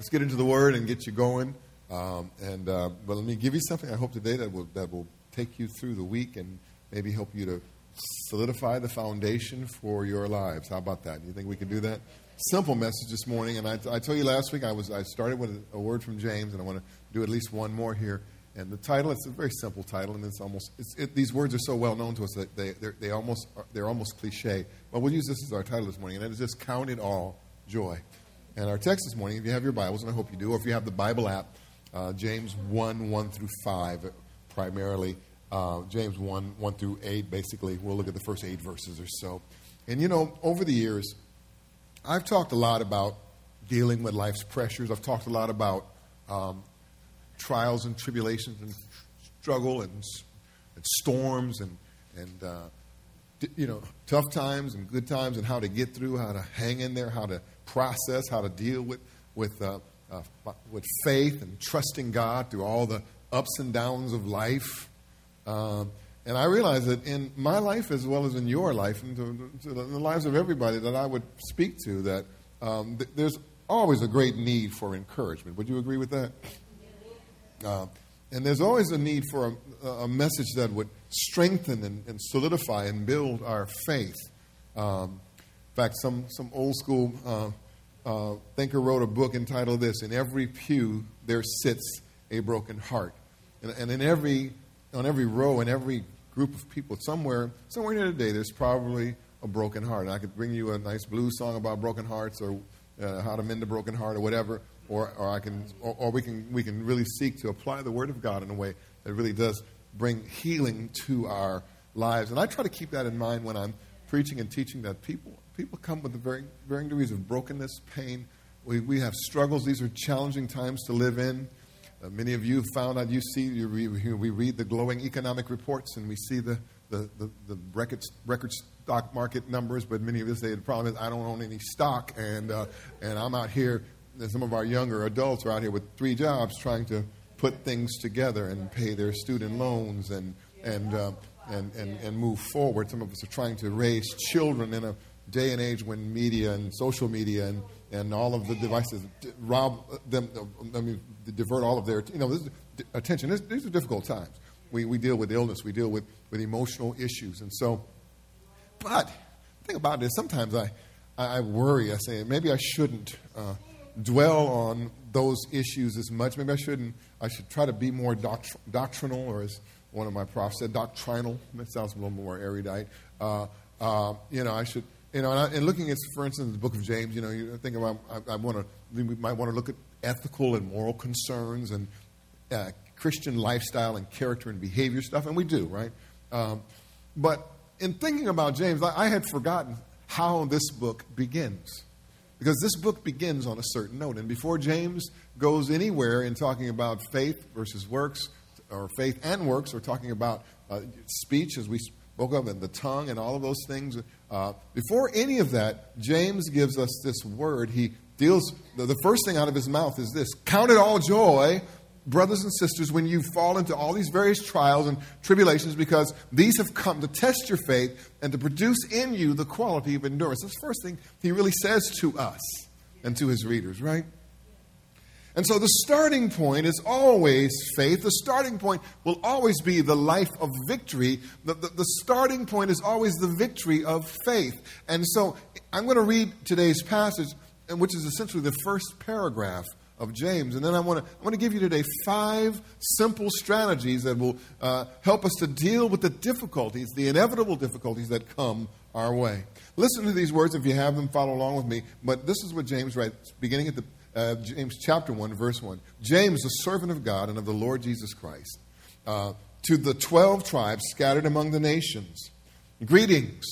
let's get into the Word and get you going. Um, and uh, but let me give you something. I hope today that will that will take you through the week and maybe help you to solidify the foundation for your lives. How about that? Do you think we can do that? Simple message this morning, and I, I told you last week I was I started with a, word from James, and I want to do at least one more here. And the title, it's a very simple title, and it's almost, it's, it, these words are so well known to us that they, they almost, they're almost cliche. But we'll use this as our title this morning, and it is just Count It All Joy. And our text this morning, if you have your Bibles, and I hope you do, or if you have the Bible app, uh, James 1, 1 through 5, primarily. Uh, James 1, 1 through 8, basically. We'll look at the first eight verses or so. And you know, over the years, I've talked a lot about dealing with life's pressures. I've talked a lot about um, trials and tribulations and struggle and, and storms and, and uh, you know, tough times and good times and how to get through, how to hang in there, how to process, how to deal with, with, uh, uh, with faith and trusting God through all the ups and downs of life. Um, and I realize that in my life as well as in your life, and to, to the lives of everybody that I would speak to, that um, th- there's always a great need for encouragement. Would you agree with that? Uh, and there's always a need for a, a message that would strengthen and, and, solidify and build our faith. Um, in fact, some, some old school uh, uh, thinker wrote a book entitled This In Every Pew There Sits a Broken Heart. And, and in every, on every row, in every group of people, somewhere, somewhere here today, there's probably a broken heart. And I could bring you a nice blues song about broken hearts or uh, how to mend a broken heart or whatever or, or I can, or, or, we can, we can really seek to apply the Word of God in a way that really does bring healing to our lives. And I try to keep that in mind when I'm preaching and teaching that people, people come with varying, varying degrees of brokenness, pain. We, we have struggles. These are challenging times to live in. Uh, many of you found out, you see, you re, we read the glowing economic reports and we see the, the, the, the record, record stock market numbers, but many of us say the problem is I don't own any stock and, uh, and I'm out here some of our younger adults are out here with three jobs trying to put things together and pay their student loans and, and, uh, and, and, and move forward. Some of us are trying to raise children in a day and age when media and social media and, and all of the devices rob them, I mean, divert all of their, you know, attention. these are difficult times. We, we deal with illness, we deal with, with emotional issues. And so, but the thing about it is sometimes I, I worry. I say, maybe I shouldn't. Uh, dwell on those issues as much. Maybe I shouldn't. I should try to be more doct- doctrinal, or as one of my profs said, doctrinal. That sounds a little more erudite. Uh, uh, you know, I should. You know, and, I, and, looking at, for instance, the book of James. You know, you think about. I, I want to. We might want to look at ethical and moral concerns and uh, Christian lifestyle and character and behavior stuff, and we do, right? Um, but in thinking about James, I, I had forgotten how this book begins. Because this book begins on a certain note. And before James goes anywhere in talking about faith versus works, or faith and works, or talking about uh, speech, as we spoke of, and the tongue, and all of those things, uh, before any of that, James gives us this word. He deals, the, the first thing out of his mouth is this Count it all joy brothers and sisters, when you fall into all these various trials and tribulations, because these have come to test your faith and to produce in you the quality of endurance. That's the first thing he really says to us and to his readers, right? And so the starting point is always faith. The starting point will always be the life of victory. The, the, the, starting point is always the victory of faith. And so I'm going to read today's passage, which is essentially the first paragraph of James. And then I want to I want to give you today five simple strategies that will uh, help us to deal with the difficulties, the inevitable difficulties that come our way. Listen to these words if you have them. Follow along with me. But this is what James writes, beginning at the uh, James chapter one, verse one. James, the servant of God and of the Lord Jesus Christ, uh, to the twelve tribes scattered among the nations, greetings.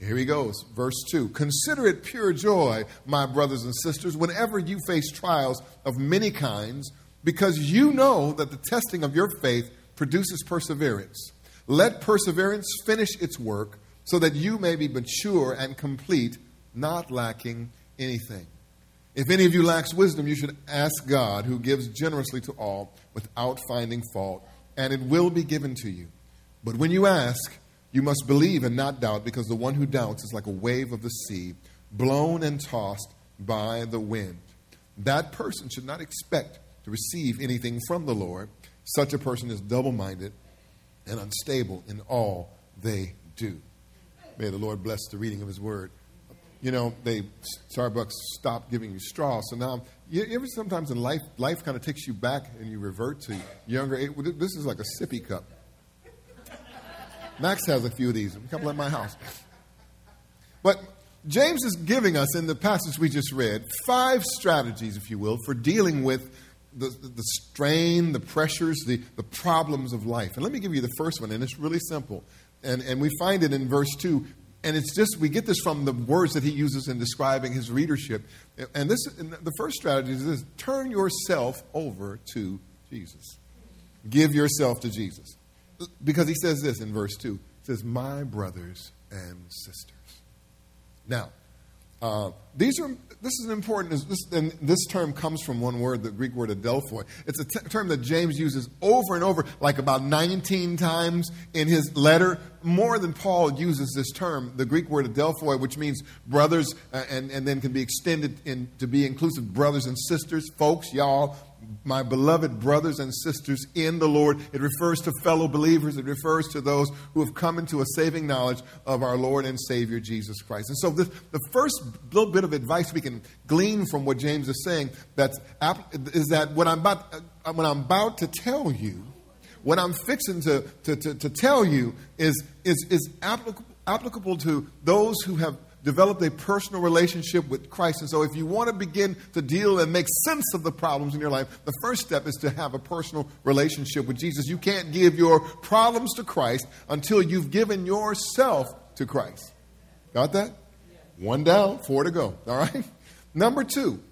Here he goes, verse 2. Consider it pure joy, my brothers and sisters, whenever you face trials of many kinds, because you know that the testing of your faith produces perseverance. Let perseverance finish its work, so that you may be mature and complete, not lacking anything. If any of you lacks wisdom, you should ask God, who gives generously to all without finding fault, and it will be given to you. But when you ask, you must believe and not doubt, because the one who doubts is like a wave of the sea, blown and tossed by the wind. that person should not expect to receive anything from the Lord. Such a person is double minded and unstable in all they do. May the Lord bless the reading of His word. You know, they Starbucks stopped giving you straws, so now you ever sometimes in life, life kind of takes you back and you revert to younger. This is like a sippy cup. Max has a few of these. A couple at my house. But James is giving us in the passage we just read five strategies, if you will, for dealing with the, the strain, the pressures, the, the problems of life. And let me give you the first one, and it's really simple. And, and we find it in verse 2. And it's just, we get this from the words that he uses in describing his readership. And this, and the first strategy is this turn yourself over to Jesus. Give yourself to Jesus. Because he says this in verse 2 He says, My brothers and sisters. Now, uh, these are this is important. This, and this term comes from one word, the Greek word adelphoi. It's a t- term that James uses over and over, like about 19 times in his letter. More than Paul uses this term, the Greek word adelphoi, which means brothers, uh, and, and then can be extended in, to be inclusive brothers and sisters, folks, y'all, my beloved brothers and sisters in the Lord. It refers to fellow believers. It refers to those who have come into a saving knowledge of our Lord and Savior Jesus Christ. And so, this, the first little bit of advice we can glean from what James is saying that's, is that what I'm about, uh, what I'm about to tell you, what I'm fixing to, to, to, to tell you, is, is, is applicable, applicable to those who have developed a personal relationship with Christ. And so, if you want to begin to deal and make sense of the problems in your life, the first step is to have a personal relationship with Jesus. You can't give your problems to Christ until you've given yourself to Christ. Got that? One down, four to go. All right? Number two,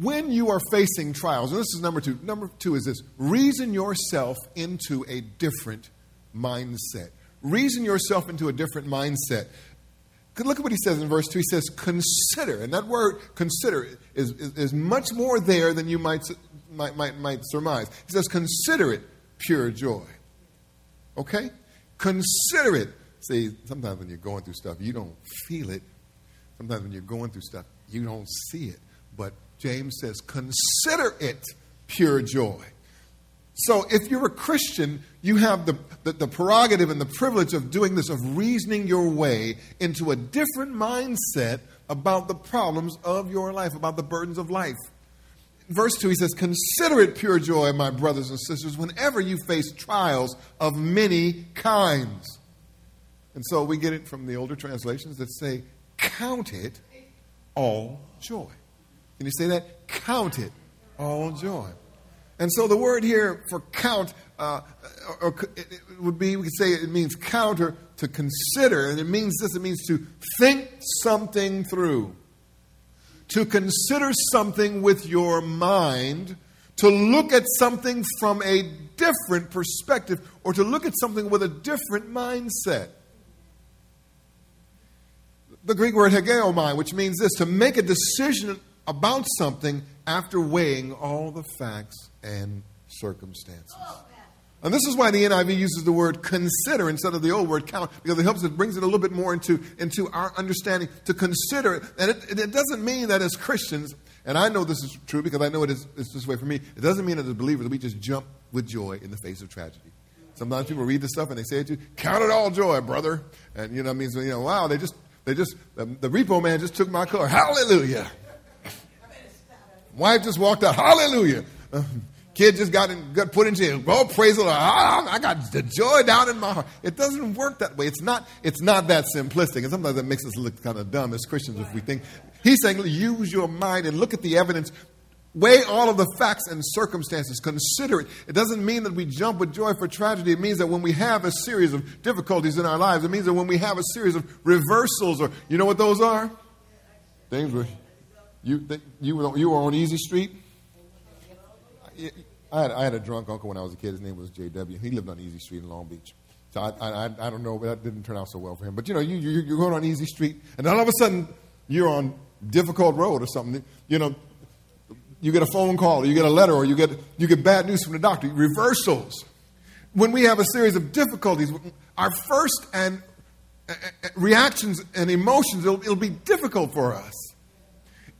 when you are facing trials, and this is number two, number two is this reason yourself into a different mindset. Reason yourself into a different mindset. Look at what he says in verse 2. He says, consider. And that word consider is, is, is much more there than you might, might, might, might surmise. He says, consider it pure joy. Okay? Consider it. See, sometimes when you're going through stuff, you don't feel it. Sometimes when you're going through stuff, you don't see it. But James says, consider it pure joy. So if you're a Christian, you have the, the, the, prerogative and the privilege of doing this, of reasoning your way into a different mindset about the problems of your life, about the burdens of life. Verse 2, he says, Consider it pure joy, my brothers and sisters, whenever you face trials of many kinds. And so we get it from the older translations that say, Count it all joy. Can you say that? Count it all joy. And so the word here for count uh, or, would be, we could say it means counter to consider. And it means this it means to think something through, to consider something with your mind, to look at something from a different perspective, or to look at something with a different mindset. The Greek word hegeomai, which means this to make a decision about something after weighing all the facts and circumstances. And this is why the NIV uses the word consider instead of the old word count, because it helps, it brings it a little bit more into, into our understanding to consider. And it, it doesn't mean that as Christians, and I know this is true because I know it is it's this way for me, it doesn't mean that as believers we just jump with joy in the face of tragedy. Sometimes people read this stuff and they say to you, count it all joy, brother. And you know, what it means, you know, wow, they just, they just, the, the repo man just took my car. Hallelujah. Wife just walked out. Hallelujah. Kid just got, in, got put in jail. Oh, praise the Lord. I got the joy down in my heart. It doesn't work that way. It's not, it's not that simplistic. And sometimes that makes us look kind of dumb as Christians if we think. He's saying, use your mind and look at the evidence. Weigh all of the facts and circumstances. Consider it. It doesn't mean that we jump with joy for tragedy. It means that when we have a series of difficulties in our lives, it means that when we have a series of reversals, or you know what those are? Things where you, you, you were on Easy Street I had, I had a drunk uncle when I was a kid. His name was J.W. He lived on Easy Street in Long Beach. So I, I, I don't know, but that didn't turn out so well for him. But you know, you, you, you're going on Easy Street, and all of a sudden you're on difficult road or something. You know, you get a phone call, or you get a letter, or you get, you get bad news from the doctor. Reversals. When we have a series of difficulties, our first and uh, uh reactions and emotions, it'll, it'll be difficult for us.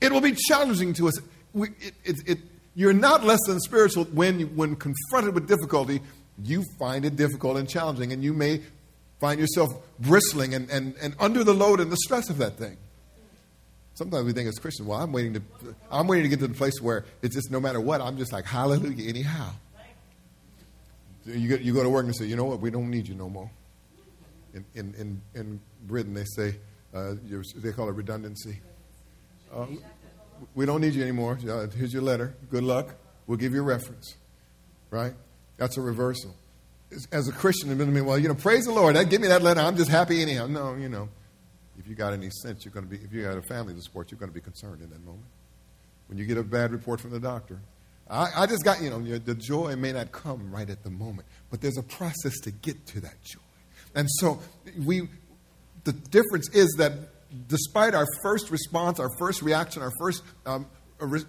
It will be challenging to us. We, it, it, it, you're not less than spiritual when, when confronted with difficulty. You find it difficult and challenging, and you may find yourself bristling and, and, and under the load and the stress of that thing. Sometimes we think as Christians, well, I'm waiting to, I'm waiting to get to the place where it's just no matter what, I'm just like hallelujah anyhow. You go, you go to work and say, you know what, we don't need you no more. In, in, in, in Britain, they say, uh, they call it redundancy. Uh, we don't need you anymore. Uh, here's your letter. Good luck. We'll give you a reference. Right? That's a reversal. As a Christian, it mean, well, you know, praise the Lord. Give me that letter. I'm just happy anyhow. No, you know, if you got any sense, you're going to be, if you got a family to support, you're going to be concerned in that moment. When you get a bad report from the doctor, I, I just got, you know, the joy may not come right at the moment, but there's a process to get to that joy. And so we, the difference is that despite our first response, our first reaction, our first um,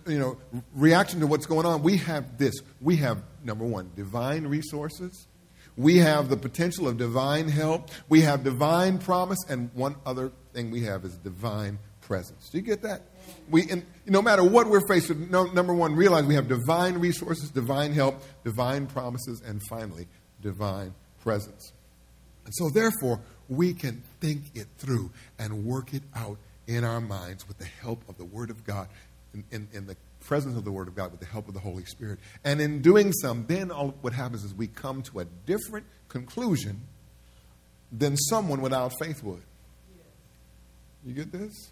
you know, reaction to what's going on, we have this. We have, number one, divine resources. We have the potential of divine help. We have divine promise. And one other thing we have is divine presence. Do you get that? We, and no matter what we're faced with, no, number one, realize we have divine resources, divine help, divine promises, and finally, divine presence. And so, therefore, we can think it through and work it out in our minds with the help of the Word of God, in, in, in the presence of the Word of God, with the help of the Holy Spirit. And in doing some, then all, what happens is we come to a different conclusion than someone without faith would. You get this?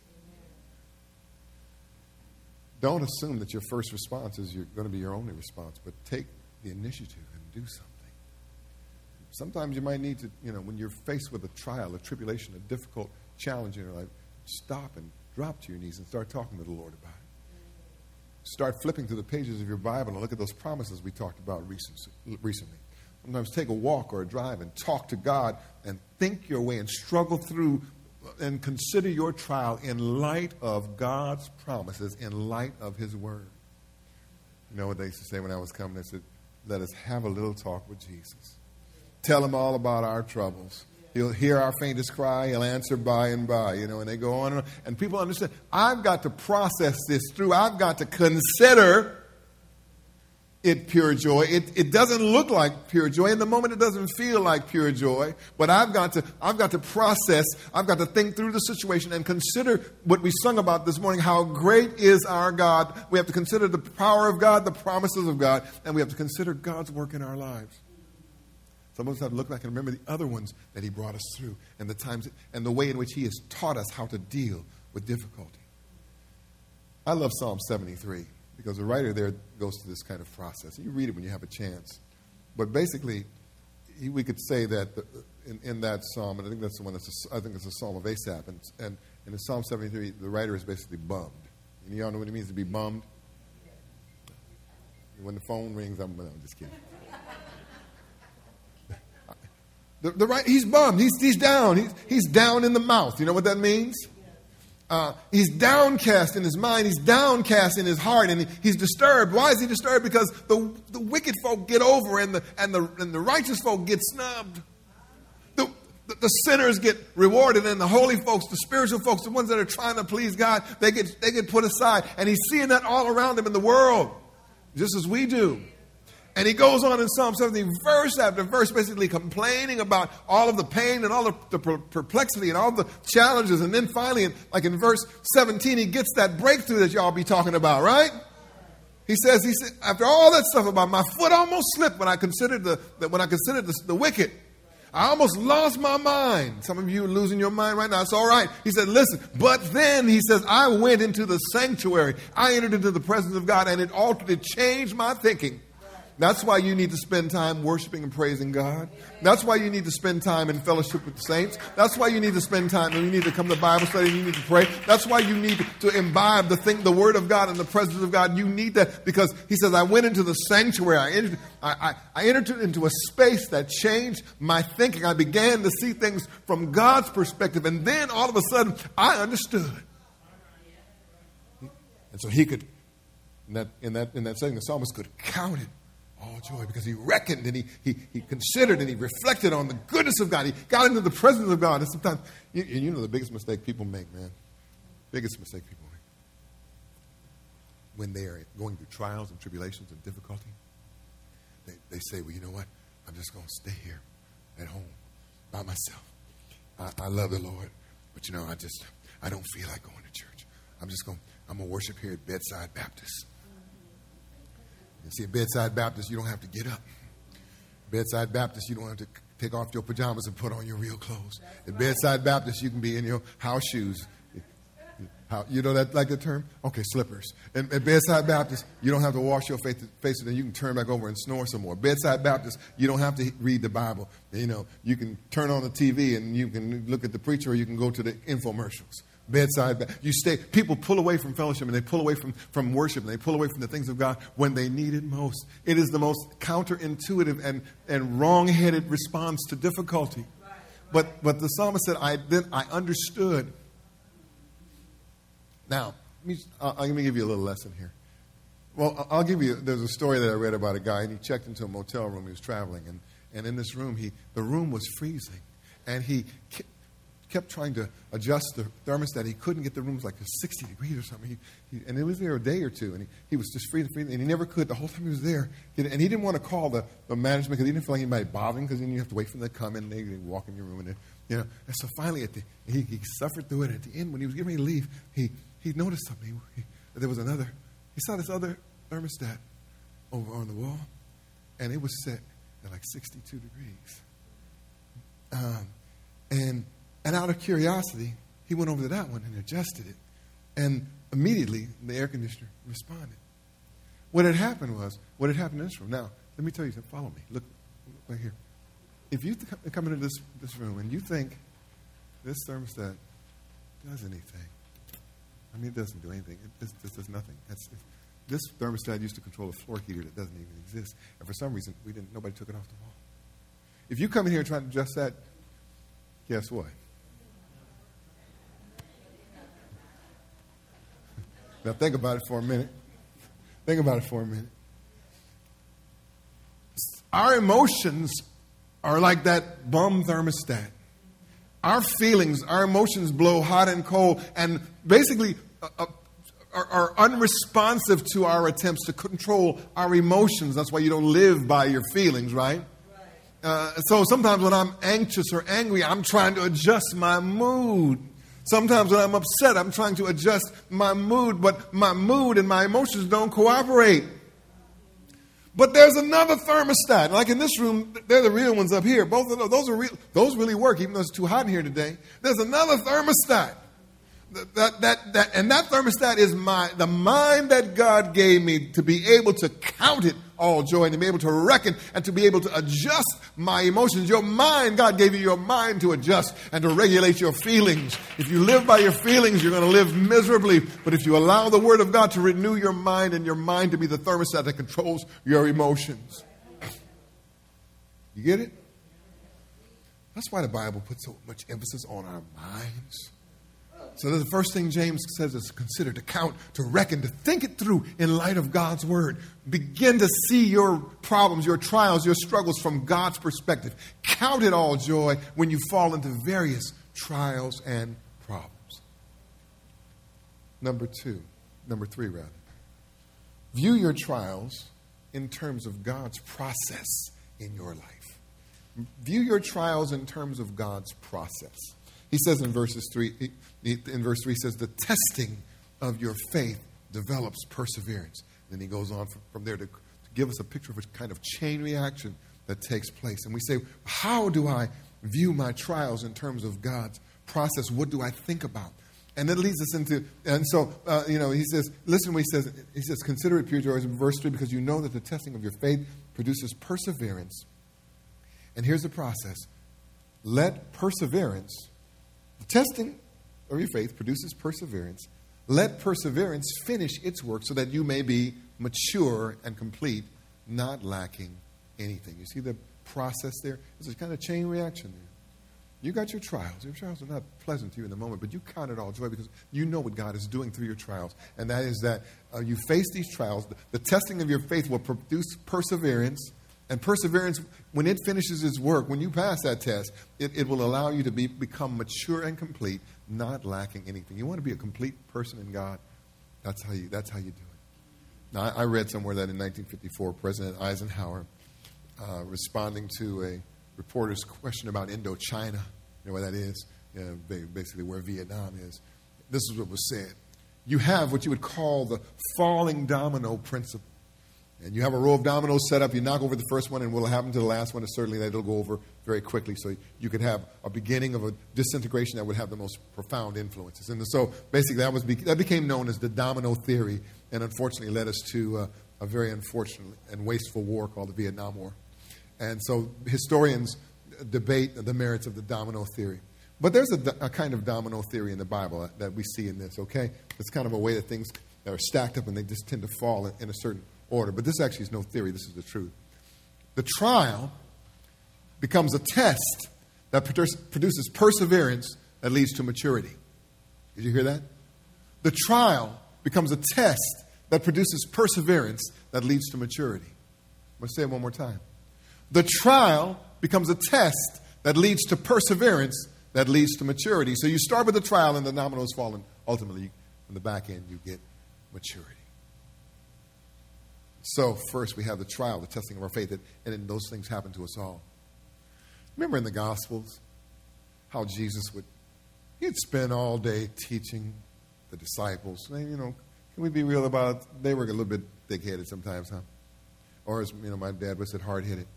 Don't assume that your first response is going to be your only response, but take the initiative and do something. Sometimes you might need to, you know, when you're faced with a trial, a tribulation, a difficult challenge in your life, stop and drop to your knees and start talking to the Lord about it. Start flipping through the pages of your Bible and look at those promises we talked about recently. Sometimes take a walk or a drive and talk to God and think your way and struggle through and consider your trial in light of God's promises, in light of His Word. You know what they used to say when I was coming? They said, Let us have a little talk with Jesus. Tell him all about our troubles. He'll hear our faintest cry. He'll answer by and by, you know, and they go on and on. And people understand, I've got to process this through. I've got to consider it pure joy. It, it doesn't look like pure joy. In the moment, it doesn't feel like pure joy. But I've got to, I've got to process, I've got to think through the situation and consider what we sung about this morning, how great is our God. We have to consider the power of God, the promises of God, and we have to consider God's work in our lives. Of us have to look back and remember the other ones that He brought us through and the times and the way in which He has taught us how to deal with difficulty. I love Psalm 73 because the writer there goes through this kind of process. You read it when you have a chance. But basically, we could say that the, in, in, that psalm, and I think that's the one that's a, I think it's a psalm of Asaph, and, and, and in Psalm 73, the writer is basically bummed. And y'all know what it means to be bummed? When the phone rings, I'm, I'm just kidding. The, the right, he's bummed. He's, he's down. He's, he's down in the mouth. You know what that means? Uh, he's downcast in his mind. He's downcast in his heart, and he, he's disturbed. Why is he disturbed? Because the, the wicked folk get over, and the, and, the, and the righteous folk get snubbed. The, the, the sinners get rewarded, and the holy folks, the spiritual folks, the ones that are trying to please God, they get, they get put aside. And he's seeing that all around him in the world, just as we do. And he goes on in Psalm 17, verse after verse, basically complaining about all of the pain and all of the perplexity and all the challenges. And then finally, like in verse 17, he gets that breakthrough that y'all be talking about, right? He says, he said, after all that stuff about my foot almost slipped when I considered the, the when I considered the, the wicked. I almost lost my mind. Some of you are losing your mind right now. It's all right. He said, listen, but then he says, I went into the sanctuary. I entered into the presence of God and it altered, it changed my thinking. That's why you need to spend time worshiping and praising God. That's why you need to spend time in fellowship with the saints. That's why you need to spend time and you need to come to Bible study and you need to pray. That's why you need to imbibe the thing, the word of God and the presence of God. You need that because he says, I went into the sanctuary. I entered, I, I, I entered into a space that changed my thinking. I began to see things from God's perspective. And then all of a sudden, I understood. And so he could, in that, in that, in that setting, the psalmist could count it all joy because he reckoned and he, he, he considered and he reflected on the goodness of God. He got into the presence of God. And sometimes, you, you know, the biggest mistake people make, man. Biggest mistake people make. when they are going through trials and tribulations and difficulty, they, they say, well, you know what? I'm just going to stay here at home by myself. I, I love the Lord, but you know, I just, I don't feel like going to church. I'm just going, I'm going to worship here at Bedside Baptist. You see, at Bedside Baptist, you don't have to get up. Bedside Baptist, you don't have to take off your pajamas and put on your real clothes. At Bedside Baptist, you can be in your house shoes. How, you know that like the term? Okay, slippers. And at Bedside Baptist, you don't have to wash your face, face and then you can turn back over and snore some more. Bedside Baptist, you don't have to read the Bible. You know, you can turn on the TV and you can look at the preacher or you can go to the infomercials bedside. You stay. People pull away from fellowship and they pull away from, from worship and they pull away from the things of God when they need it most. It is the most counterintuitive and, and wrong-headed response to difficulty. But but the psalmist said, "I then I understood." Now, let me, uh, let me give you a little lesson here. Well, I'll give you. There's a story that I read about a guy, and he checked into a motel room. He was traveling, and, and in this room, he the room was freezing, and he kept trying to adjust the thermostat. He couldn't get the rooms like 60 degrees or something. He, he, and it was there a day or two, and he, he was just freezing, freezing, and he never could the whole time he was there. And he didn't want to call the, the management because he didn't feel like anybody bothering because then you have to wait for them to come in and they, they walk in your room. And, you know. and so finally, at the, he, he suffered through it. At the end, when he was getting ready to leave, he, he noticed something. He, there was another, he saw this other thermostat over on the wall, and it was set at like 62 degrees. Um, and and out of curiosity, he went over to that one and adjusted it. And immediately, the air conditioner responded. What had happened was, what had happened in this room. Now, let me tell you something. Follow me. Look, look right here. If you come into this, this room and you think this thermostat does anything, I mean, it doesn't do anything. It, this does nothing. This thermostat used to control a floor heater that doesn't even exist. And for some reason, we didn't, nobody took it off the wall. If you come in here and try to adjust that, guess what? Now, think about it for a minute. Think about it for a minute. Our emotions are like that bum thermostat. Our feelings, our emotions blow hot and cold, and basically uh, uh, are, are, unresponsive to our attempts to control our emotions. That's why you don't live by your feelings, right? Uh, so sometimes when I'm anxious or angry, I'm trying to adjust my mood. Sometimes when I'm upset, I'm trying to adjust my mood, but my mood and my emotions don't cooperate. But there's another thermostat. Like in this room, they're the real ones up here. Both of those, those are real. Those really work, even though it's too hot in here today. There's another thermostat that, that, that, and that thermostat is my, the mind that God gave me to be able to count it all joy and to be able to reckon and to be able to adjust my emotions. Your mind, God gave you your mind to adjust and to regulate your feelings. If you live by your feelings, you're going to live miserably. But if you allow the Word of God to renew your mind and your mind to be the thermostat that controls your emotions, you get it? That's why the Bible puts so much emphasis on our minds. So the first thing James says is consider, to count, to reckon, to think it through in light of God's word. Begin to see your problems, your trials, your struggles from God's perspective. Count it all joy when you fall into various trials and problems. Number two, number three, rather. View your trials in terms of God's process in your life. View your trials in terms of God's process. He says in verses three, in verse three, says the testing of your faith develops perseverance. Then he goes on from, there to, give us a picture of a kind of chain reaction that takes place. And we say, how do I view my trials in terms of God's process? What do I think about? And it leads us into, and so, uh, you know, he says, listen he says. He says, consider it pure joy in verse 3 because you know that the testing of your faith produces perseverance. And here's the process let perseverance the testing of your faith produces perseverance. Let perseverance finish its work so that you may be mature and complete, not lacking anything. You see the process there? There's a kind of chain reaction there. You got your trials. Your trials are not pleasant to you in the moment, but you count it all joy because you know what God is doing through your trials. And that is that uh, you face these trials. The, the testing of your faith will produce perseverance and perseverance, when it finishes its work, when you pass that test, it, it will allow you to be, become mature and complete, not lacking anything. You want to be a complete person in God? That's how you, that's how you do it. Now, I, I read somewhere that in 1954, President Eisenhower, uh, responding to a reporter's question about Indochina, you know what that is? You know, basically where Vietnam is. This is what was said. You have what you would call the falling domino principle. And you have a row of dominoes set up, you knock over the first one, and what will happen to the last one is certainly that it'll go over very quickly. So you could have a beginning of a disintegration that would have the most profound influences. And so basically, that, was, that became known as the domino theory, and unfortunately led us to uh, a very unfortunate and wasteful war called the Vietnam War. And so historians debate the merits of the domino theory. But there's a, a, kind of domino theory in the Bible that we see in this, okay? It's kind of a way that things are stacked up and they just tend to fall in, in a certain order. But this actually is no theory, this is the truth. The trial becomes a test that produces perseverance that leads to maturity. Did you hear that? The trial becomes a test that produces perseverance that leads to maturity. I'm going to say it one more time. The trial becomes a test that leads to perseverance that leads to maturity. So you start with the trial and the dominoes fall, and ultimately, on the back end, you get maturity. So, first we have the trial, the testing of our faith, and then those things happen to us all. Remember in the Gospels how Jesus would, he'd spend all day teaching the disciples. And, you know, can we be real about it? They were a little bit thick headed sometimes, huh? Or as, you know, my dad would say, hard headed.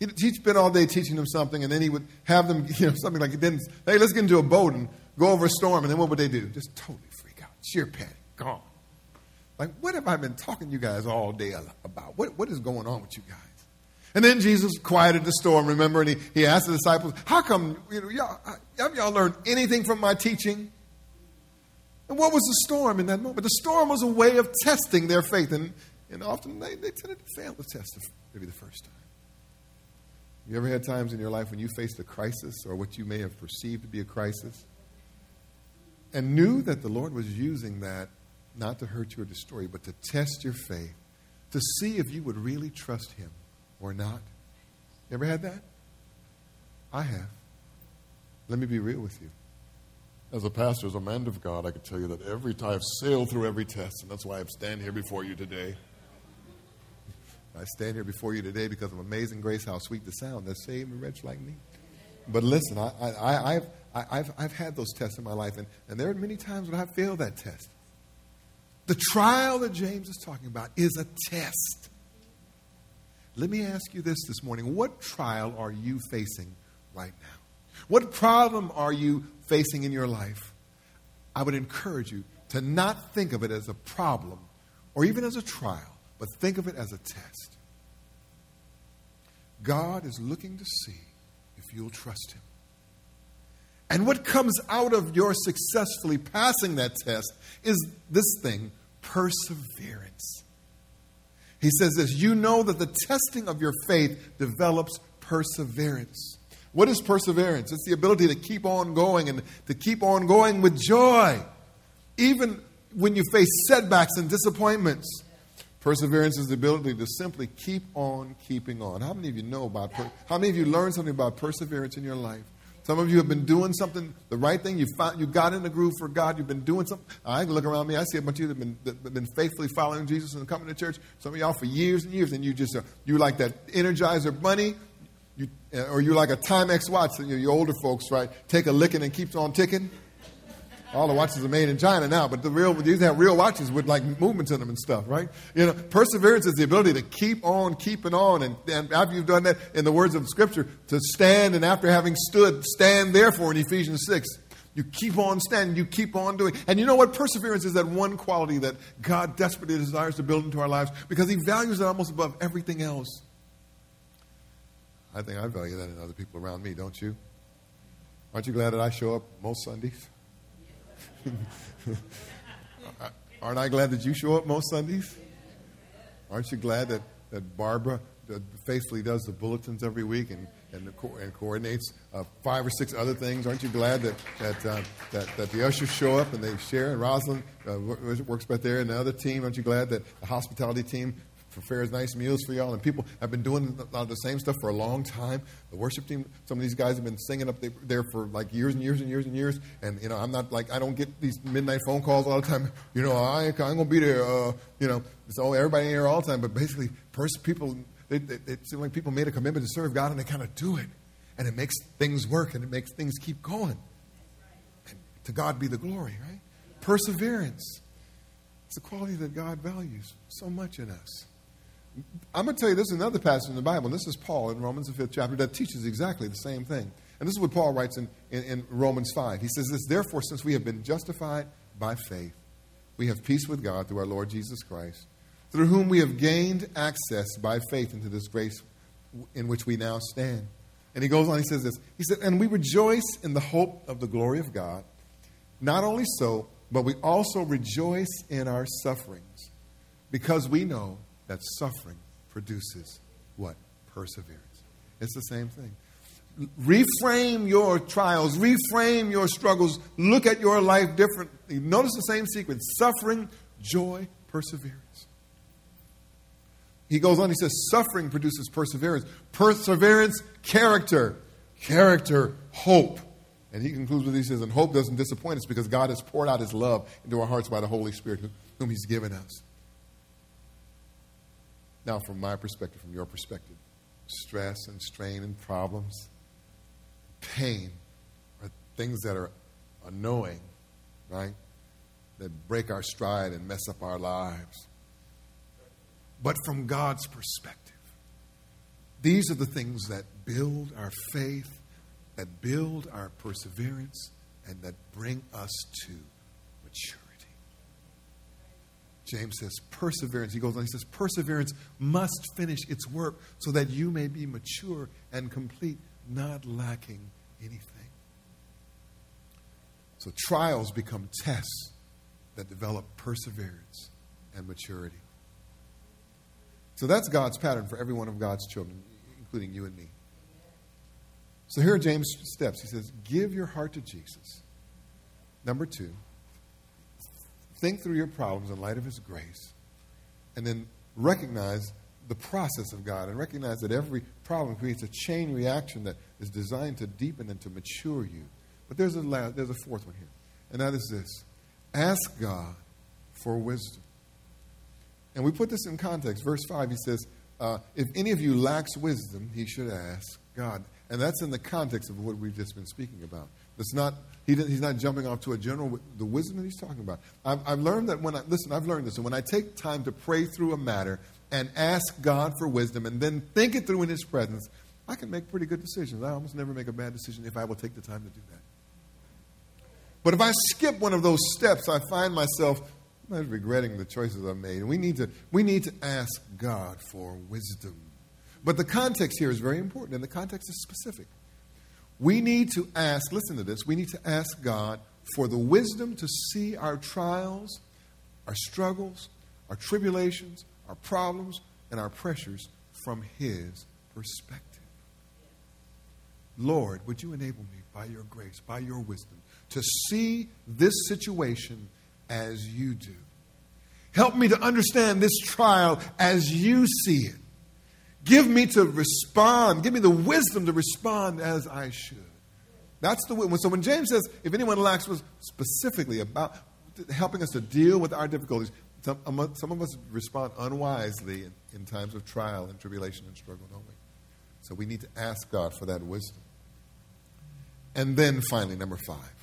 He'd, he'd spend all day teaching them something, and then he would have them, you know, something like, hey, let's get into a boat and go over a storm. And then what would they do? Just totally freak out. Sheer panic. Gone. Like, what have I been talking to you guys all day about? What, what is going on with you guys? And then Jesus quieted the storm, remember? And he, he asked the disciples, How come, you know, y'all, have y'all learned anything from my teaching? And what was the storm in that moment? The storm was a way of testing their faith. And, and often they, they tended to fail the test maybe the first time. You ever had times in your life when you faced a crisis or what you may have perceived to be a crisis and knew that the Lord was using that not to hurt you or destroy you, but to test your faith, to see if you would really trust Him or not. You ever had that? I have. Let me be real with you. As a pastor, as a man of God, I can tell you that every time I've sailed through every test, and that's why I'm stand here before you today. I stand here before you today because of amazing grace, how sweet the sound that saved a wretch like me. But listen, I, I, I've, I've, I've had those tests in my life, and, and there are many times when I failed that test. The trial that James is talking about is a test. Let me ask you this this morning. What trial are you facing right now? What problem are you facing in your life? I would encourage you to not think of it as a problem or even as a trial, but think of it as a test. God is looking to see if you'll trust Him. And what comes out of your successfully passing that test is this thing perseverance. He says this You know that the testing of your faith develops perseverance. What is perseverance? It's the ability to keep on going and to keep on going with joy, even when you face setbacks and disappointments. Perseverance is the ability to simply keep on keeping on. How many of you know about, per- how many of you learned something about perseverance in your life? Some of you have been doing something, the right thing. You found, you got in the groove for God. You've been doing something. I look around me. I see a bunch of you that have been, that have been faithfully following Jesus and coming to church. Some of y'all for years and years, and you just uh, you like that Energizer bunny, you, uh, or you're like a Timex watch. You, you older folks, right? Take a licking and keeps on ticking. All the watches are made in China now, but the real these have real watches with like movements in them and stuff, right? You know, perseverance is the ability to keep on keeping on, and, and after you've done that, in the words of Scripture, to stand, and after having stood, stand therefore in Ephesians six. You keep on standing, you keep on doing. And you know what? Perseverance is that one quality that God desperately desires to build into our lives because He values it almost above everything else. I think I value that in other people around me, don't you? Aren't you glad that I show up most Sundays? Aren't I glad that you show up most Sundays? Aren't you glad that, that Barbara faithfully does the bulletins every week and, and, the, and coordinates uh, five or six other things? Aren't you glad that, that, uh, that, that the ushers show up and they share? And Rosalind uh, works back there and the other team. Aren't you glad that the hospitality team prepares nice meals for y'all, and people have been doing a lot of the same stuff for a long time. The worship team, some of these guys have been singing up there for like years and years and years and years. And you know, I'm not like I don't get these midnight phone calls all the time. You know, I ain't, I ain't gonna be there. Uh, you know, so everybody in here all the time. But basically, people, they, they, it seems like people made a commitment to serve God, and they kind of do it, and it makes things work, and it makes things keep going. And to God be the glory, right? Perseverance. It's a quality that God values so much in us. I'm going to tell you this is another passage in the Bible, and this is Paul in Romans, the fifth chapter, that teaches exactly the same thing. And this is what Paul writes in, in, in Romans 5. He says this, Therefore, since we have been justified by faith, we have peace with God through our Lord Jesus Christ, through whom we have gained access by faith into this grace in which we now stand. And he goes on, he says this. He said, And we rejoice in the hope of the glory of God. Not only so, but we also rejoice in our sufferings because we know that suffering produces what? Perseverance. It's the same thing. Reframe your trials, reframe your struggles, look at your life differently. Notice the same sequence suffering, joy, perseverance. He goes on, he says, suffering produces perseverance. Perseverance, character. Character, hope. And he concludes with he says, and hope doesn't disappoint us because God has poured out his love into our hearts by the Holy Spirit whom he's given us. Now, from my perspective, from your perspective, stress and strain and problems, pain are things that are annoying, right? That break our stride and mess up our lives. But from God's perspective, these are the things that build our faith that build our perseverance and that bring us to maturity. James says, perseverance, he goes on, he says, perseverance must finish its work so that you may be mature and complete, not lacking anything. So trials become tests that develop perseverance and maturity. So that's God's pattern for every one of God's children, including you and me. So here are James' steps. He says, Give your heart to Jesus. Number two, think through your problems in light of His grace. And then recognize the process of God and recognize that every problem creates a chain reaction that is designed to deepen and to mature you. But there's a, last, there's a fourth one here, and that is this ask God for wisdom. And we put this in context. Verse 5, he says, uh, If any of you lacks wisdom, he should ask God. And that's in the context of what we've just been speaking about. It's not, he he's not jumping off to a general, the wisdom that he's talking about. I've, I've learned that when I, listen, I've learned this. And when I take time to pray through a matter and ask God for wisdom and then think it through in his presence, I can make pretty good decisions. I almost never make a bad decision if I will take the time to do that. But if I skip one of those steps, I find myself regretting the choices I've made. And we need to, we need to ask God for wisdom. But the context here is very important, and the context is specific. We need to ask, listen to this, we need to ask God for the wisdom to see our trials, our struggles, our tribulations, our problems, and our pressures from His perspective. Lord, would you enable me by your grace, by your wisdom, to see this situation as you do? Help me to understand this trial as you see it. Give me to respond. Give me the wisdom to respond as I should. That's the way. So when James says, if anyone lacks was specifically about helping us to deal with our difficulties, some, of us respond unwisely in, in times of trial and tribulation and struggle, don't we? So we need to ask God for that wisdom. And then finally, number five,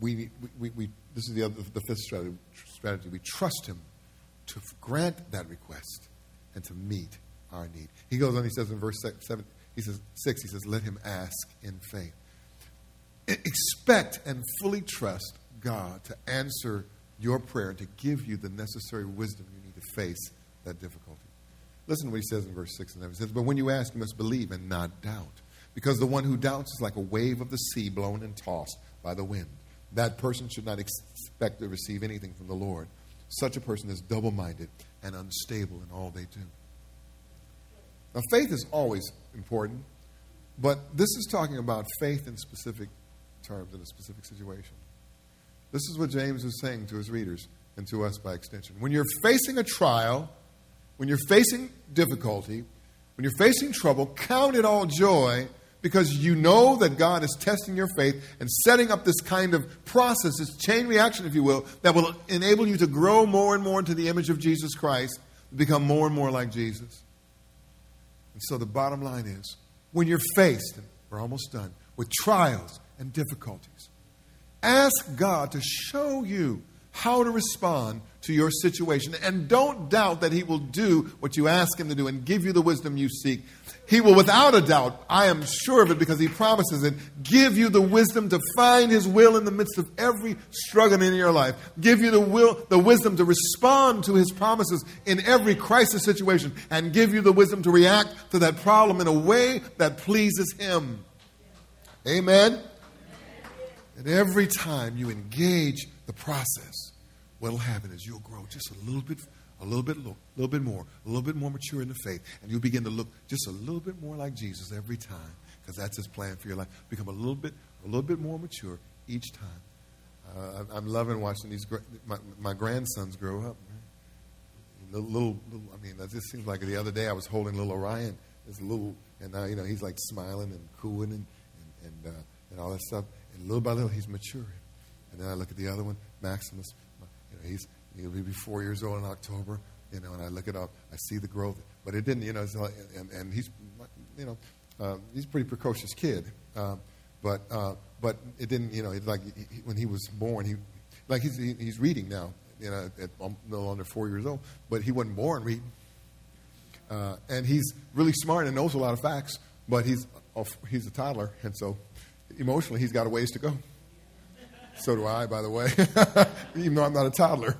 we, we, we this is the, other, the fifth strategy, strategy. We trust Him to grant that request and to meet our need. He goes on, he says in verse 7, he says, 6, he says, let him ask in faith. Expect and fully trust God to answer your prayer and to give you the necessary wisdom you need to face that difficulty. Listen to what he says in verse 6 and 7. He says, But when you ask, you must believe and not doubt. Because the one who doubts is like a wave of the sea blown and tossed by the wind. That person should not expect to receive anything from the Lord. Such a person is double minded and unstable in all they do. Now, faith is always important, but this is talking about faith in specific terms, in a specific situation. This is what James is saying to his readers and to us by extension. When you're facing a trial, when you're facing difficulty, when you're facing trouble, count it all joy because you know that God is testing your faith and setting up this kind of process, this chain reaction, if you will, that will enable you to grow more and more into the image of Jesus Christ, become more and more like Jesus. And so the bottom line is when you're faced, we're almost done, with trials and difficulties, ask God to show you how to respond to your situation. And don't doubt that He will do what you ask Him to do and give you the wisdom you seek. He will, without a doubt, I am sure of it because He promises it, give you the wisdom to find His will in the midst of every struggle in your life. Give you the will, the wisdom to respond to His promises in every crisis situation, and give you the wisdom to react to that problem in a way that pleases Him. Amen. And every time you engage the process, what'll happen is you'll grow just a little bit, a little bit, a little bit more, a little bit more mature in the faith, and you'll begin to look just a little bit more like Jesus every time, because that's His plan for your life. Become a little bit, a little bit more mature each time. Uh, I'm loving watching these my, my grandsons grow up. Little, little, little, I mean, it just seems like the other day I was holding little Orion, this little, and now you know he's like smiling and cooing and and and, uh, and all that stuff. And little by little, he's maturing. And then I look at the other one, Maximus. You know, he's he'll be four years old in October. You know, and I look it up, I see the growth, but it didn't. You know, and, and he's, you know, uh, he's a pretty precocious kid. Uh, but uh, but it didn't. You know, it, like he, when he was born, he like he's he, he's reading now. You know, at um, no longer four years old, but he wasn't born reading. Uh, and he's really smart and knows a lot of facts, but he's he's a toddler, and so emotionally he's got a ways to go. So do I, by the way, even though I'm not a toddler.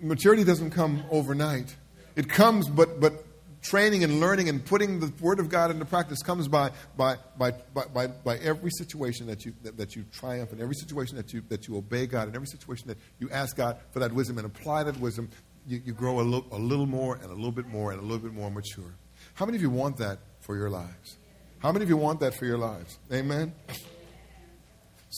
Maturity doesn't come overnight. It comes, but, but training and learning and putting the Word of God into practice comes by, by, by, by, by, every situation that you, that, that, you triumph, in every situation that you, that you obey God, in every situation that you ask God for that wisdom and apply that wisdom, you, you grow a, lo- a little more and a little bit more and a little bit more mature. How many of you want that for your lives? How many of you want that for your lives? Amen?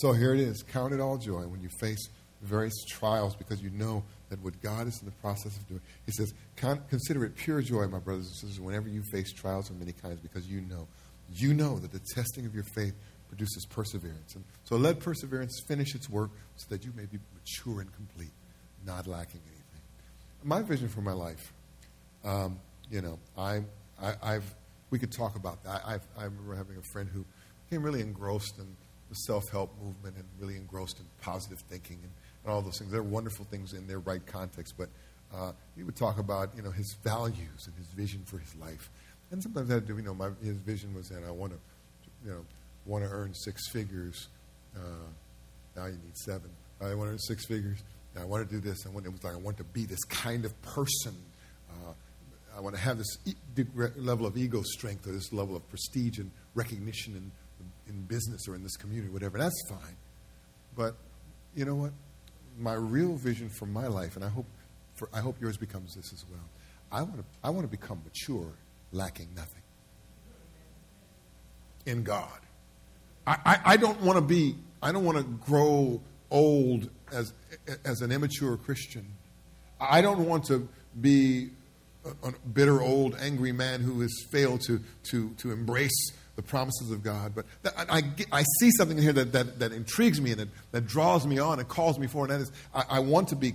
So here it is. Count it all joy when you face various trials because you know that what God is in the process of doing. He says, Consider it pure joy, my brothers and sisters, whenever you face trials of many kinds because you know. You know that the testing of your faith produces perseverance. And so let perseverance finish its work so that you may be mature and complete, not lacking anything. My vision for my life, um, you know, I, I, have we could talk about that. I've, I remember having a friend who became really engrossed in the self help movement and really engrossed in positive thinking and, and, all those things. They're wonderful things in their right context, but uh, he would talk about you know his values and his vision for his life. And sometimes I do, you know, my, his vision was that I want to, you know, want to earn six figures. Uh, now you need seven. I want to earn six figures. I want to do this. I want, it was like I want to be this kind of person. Uh, I want to have this e- level of ego strength or this level of prestige and recognition and in business or in this community, whatever. That's fine. But you know what? My real vision for my life, and I hope, for, I hope yours becomes this as well. I want to, I want to become mature, lacking nothing in God. I, I, I don't want to be, I don't want to grow old as, as an immature Christian. I don't want to be a, a bitter, old, angry man who has failed to, to, to embrace the promises of God. But I, I, I, see something in here that, that, that intrigues me and that, that draws me on and calls me forward. And that is, I, I, want to be,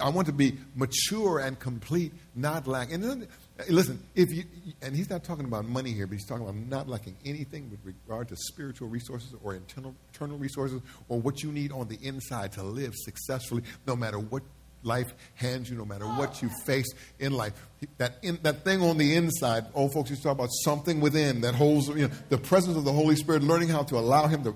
I want to be mature and complete, not lacking. And listen, if you, and he's not talking about money here, but he's talking about not lacking anything with regard to spiritual resources or internal, internal resources or what you need on the inside to live successfully, no matter what life hands you, no matter what you face in life. That, in, that thing on the inside, old folks used to talk about something within that holds you know, the presence of the Holy Spirit, learning how to allow Him to,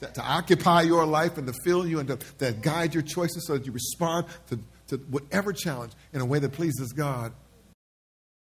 to, to occupy your life and to fill you and to, to guide your choices so that you respond to, to whatever challenge in a way that pleases God.